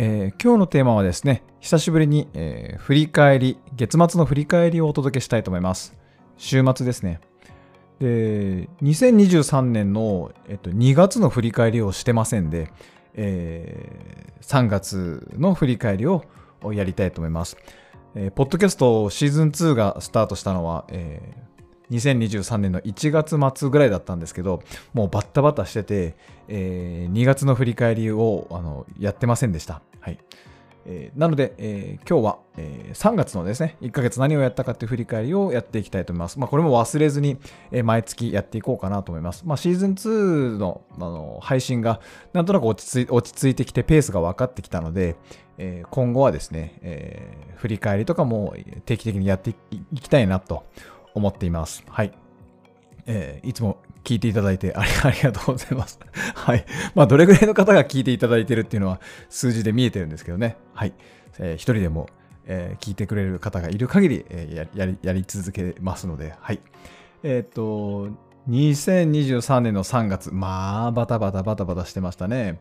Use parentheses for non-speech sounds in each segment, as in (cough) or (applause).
えー今日のテーマはですね久しぶりに、えー振り返り月末の振り返りをお届けしたいと思います。週末ですね。で2023年の、えっと、2月の振り返りをしてませんで、えー3月の振り返りをやりたいと思います、えーポッドキャストシーズン2がスタートしたのは、えー2023年の1月末ぐらいだったんですけど、もうバッタバタしてて、えー2月の振り返りをやってませんでした。はい。えーなので、えー今日は、えー3月のですね、1ヶ月何をやったかっていう振り返りをやっていきたいと思います。まあ、これも忘れずに、え毎月やっていこうかなと思います。まあ、シーズン2のあの配信がなんとなく落ち着い落ち着いてきてペースが分かってきたので、え今後はですね、えー振り返りとかも定期的にやっていきたいなと思っています。はい。えーいつも聞いていただいて (laughs) ありがとうございます。(laughs) はい。まあ、どれぐらいの方が聞いていただいてるっていうのは数字で見えてるんですけどね。はい。えー一人でも、えー聞いてくれる方がいる限り、えーやりやり続けますので、はい。えーっと、2023年の3月、まあ、バタバタバタバタしてましたね。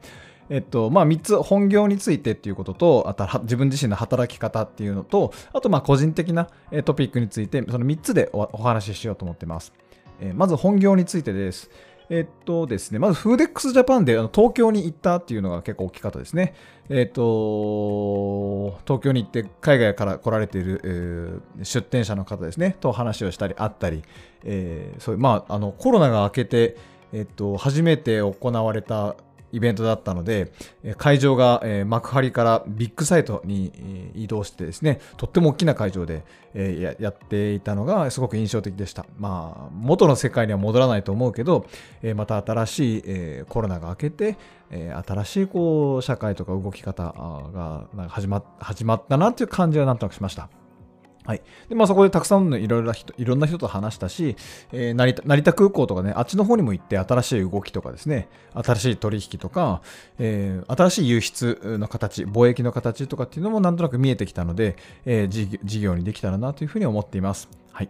えっと、まあ、3つ本業についてっていうことと、あと自分自身の働き方っていうのと、あと、ま、個人的なトピックについて、その3つでおお話ししようと思ってます。えーまず本業についてです。えっとですね、まずフーデックスジャパンであの東京に行ったっていうのが結構大きかったですね。えっと、東京に行って海外から来られている、えー出店者の方ですね、と話をしたり、あったり、えーそういう、まあ、あの、コロナが明けて、えっと、初めて行われたイベントだったので、会場が、幕張からビッグサイトに移動してですね、とっても大きな会場で、やっていたのがすごく印象的でした。まあ、元の世界には戻らないと思うけど、また新しい、コロナが明けて、新しいこう社会とか動き方が始ま始まったなっていう感じはなんとなくしました。はい。で、まあそこでたくさんのいろいろな人、いろんな人と話したし、えー成田成田空港とかね、あっちの方にも行って新しい動きとかですね、新しい取引とか、えー新しい輸出の形、貿易の形とかっていうのもなんとなく見えてきたので、えー事業にできたらなというふうに思っています。はい。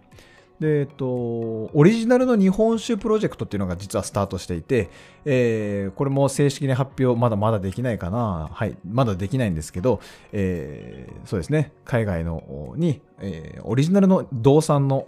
で、えっと、オリジナルの日本酒プロジェクトっていうのが実はスタートしていて、えーこれも正式に発表、まだまだできないかな。はい。まだできないんですけど、えーそうですね。海外のに、えーオリジナルの道産の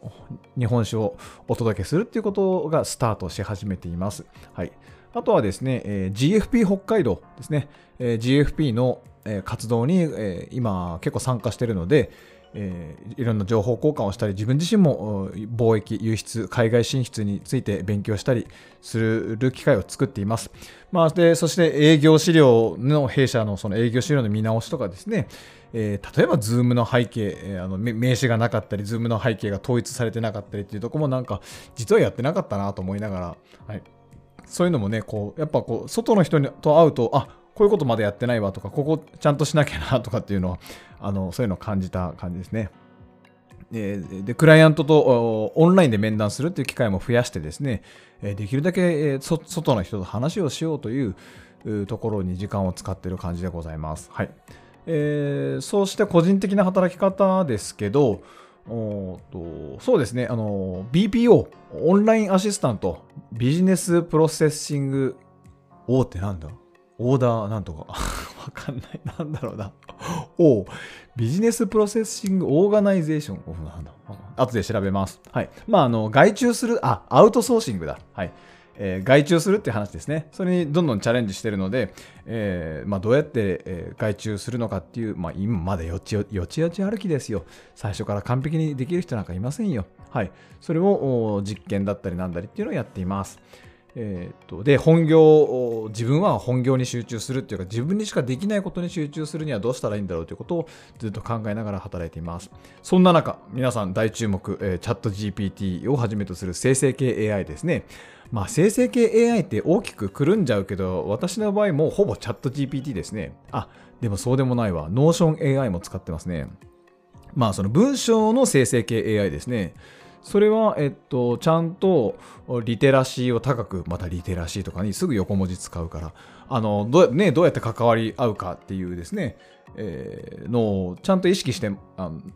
日本酒をお届けするっていうことがスタートし始めています。はい。あとはですね、えー GFP 北海道ですね。えー GFP の、えー活動に、えー今結構参加しているので、えーいろんな情報交換をしたり、自分自身も貿易、輸出、海外進出について勉強したりする機会を作っています。まあ、でそして営業資料の弊社のその営業資料の見直しとかですね、えー例えば Zoom の背景、えーあの名刺がなかったり、Zoom の背景が統一されてなかったりっていうとこもなんか、実はやってなかったなと思いながら、はい、そういうのもね、こう、やっぱこう、外の人にと会うと、あこういうことまでやってないわとか、ここちゃんとしなきゃなとかっていうのは、あの、そういうのを感じた感じですね。で、クライアントとオンラインで面談するっていう機会も増やしてですね、できるだけ、外の人と話をしようというところに時間を使ってる感じでございます。はい。えーそうして個人的な働き方ですけど、おとそうですね、あの、BPO、オンラインアシスタント、 business processing、O ってなんだ？オーダーなんとか。(laughs) わかんない。なんだろうな。O、 business processing organization。なんだ後で調べます。はい。まあ、あの、外注する、あ、アウトソーシングだ。はい。えー外注するって話ですね。それにどんどんチャレンジしてるので、えーまあ、どうやって、えー外注するのかっていう、まあ、今まだよちよちよち歩きですよ。最初から完璧にできる人なんかいませんよ。はい。それを実験だったりなんだりっていうのをやっています。えーっとで本業自分は本業に集中するっていうか自分にしかできないことに集中するにはどうしたらいいんだろうということをずっと考えながら働いています。そんな中皆さん大注目、えーチャット GPT をはじめとする生成系 AI ですね。まあ生成系 AI って大きくくるんじゃうけど私の場合もほぼチャット GPT ですね。あでもそうでもないわ。Notion AI も使ってますね。まあその文章の生成系 AI ですね。それは、えっと、ちゃんとリテラシーを高く、またリテラシーとかにすぐ横文字使うから、あのどう,、ね、どうやって関わり合うかっていうですね、えー、のをちゃんと意識して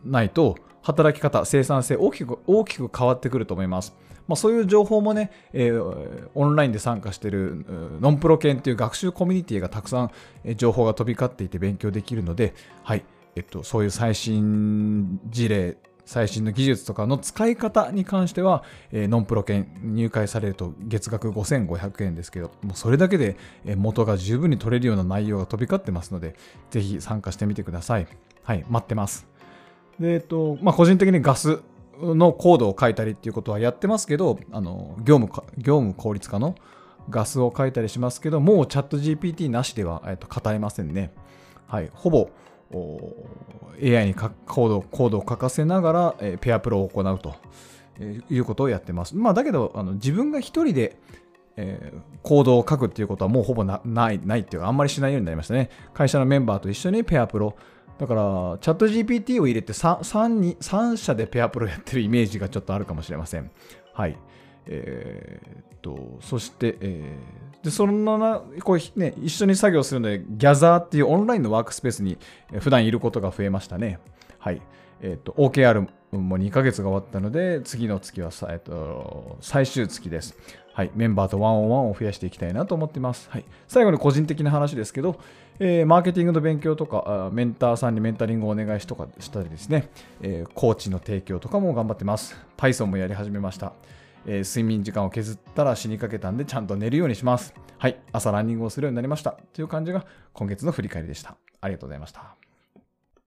ないと、働き方、生産性大きく大きく変わってくると思います。まあ、そういう情報もね、えー、オンラインで参加しているノンプロ研という学習コミュニティがたくさん情報が飛び交っていて勉強できるので、はい、えっと、そういう最新事例、最新の技術とかの使い方に関しては、えー、ノンプロ券入会されると月額5500円ですけど、もうそれだけで元が十分に取れるような内容が飛び交ってますので、ぜひ参加してみてください。はい、待ってます。で、えっと、まあ、個人的にガスのコードを書いたりっていうことはやってますけど、あの、業務業務効率化のガスを書いたりしますけど、もうチャット GPT なしでは、えっと、語れませんね。はい、ほぼ、AI にコードコードを書かせながら、えペアプロを行うということをやってます。まあ、だけどあの自分が一人で、えー、コードを書くっていうことはもうほぼないないっていうかあんまりしないようになりましたね。会社のメンバーと一緒にペアプロだから、チャット GPT を入れて 3, 3, に3社でペアプロやってるイメージがちょっとあるかもしれません。はい。えー、っと、そして、えー、で、そんな、こうね、一緒に作業するので、ギャザーっていうオンラインのワークスペースに普段いることが増えましたね。はい。えー、と、OKR も2ヶ月が終わったので、次の月はさ、えっと、最終月です。はい。メンバーとワンオンワンを増やしていきたいなと思っています。はい。最後に個人的な話ですけど、えー、マーケティングの勉強とか、メンターさんにメンタリングをお願いしとかしたりですね、えー、コーチの提供とかも頑張ってます。Python もやり始めました。えー、睡眠時間を削ったら死にかけたんで、ちゃんと寝るようにします。はい。朝ランニングをするようになりました。という感じが今月の振り返りでした。ありがとうございました。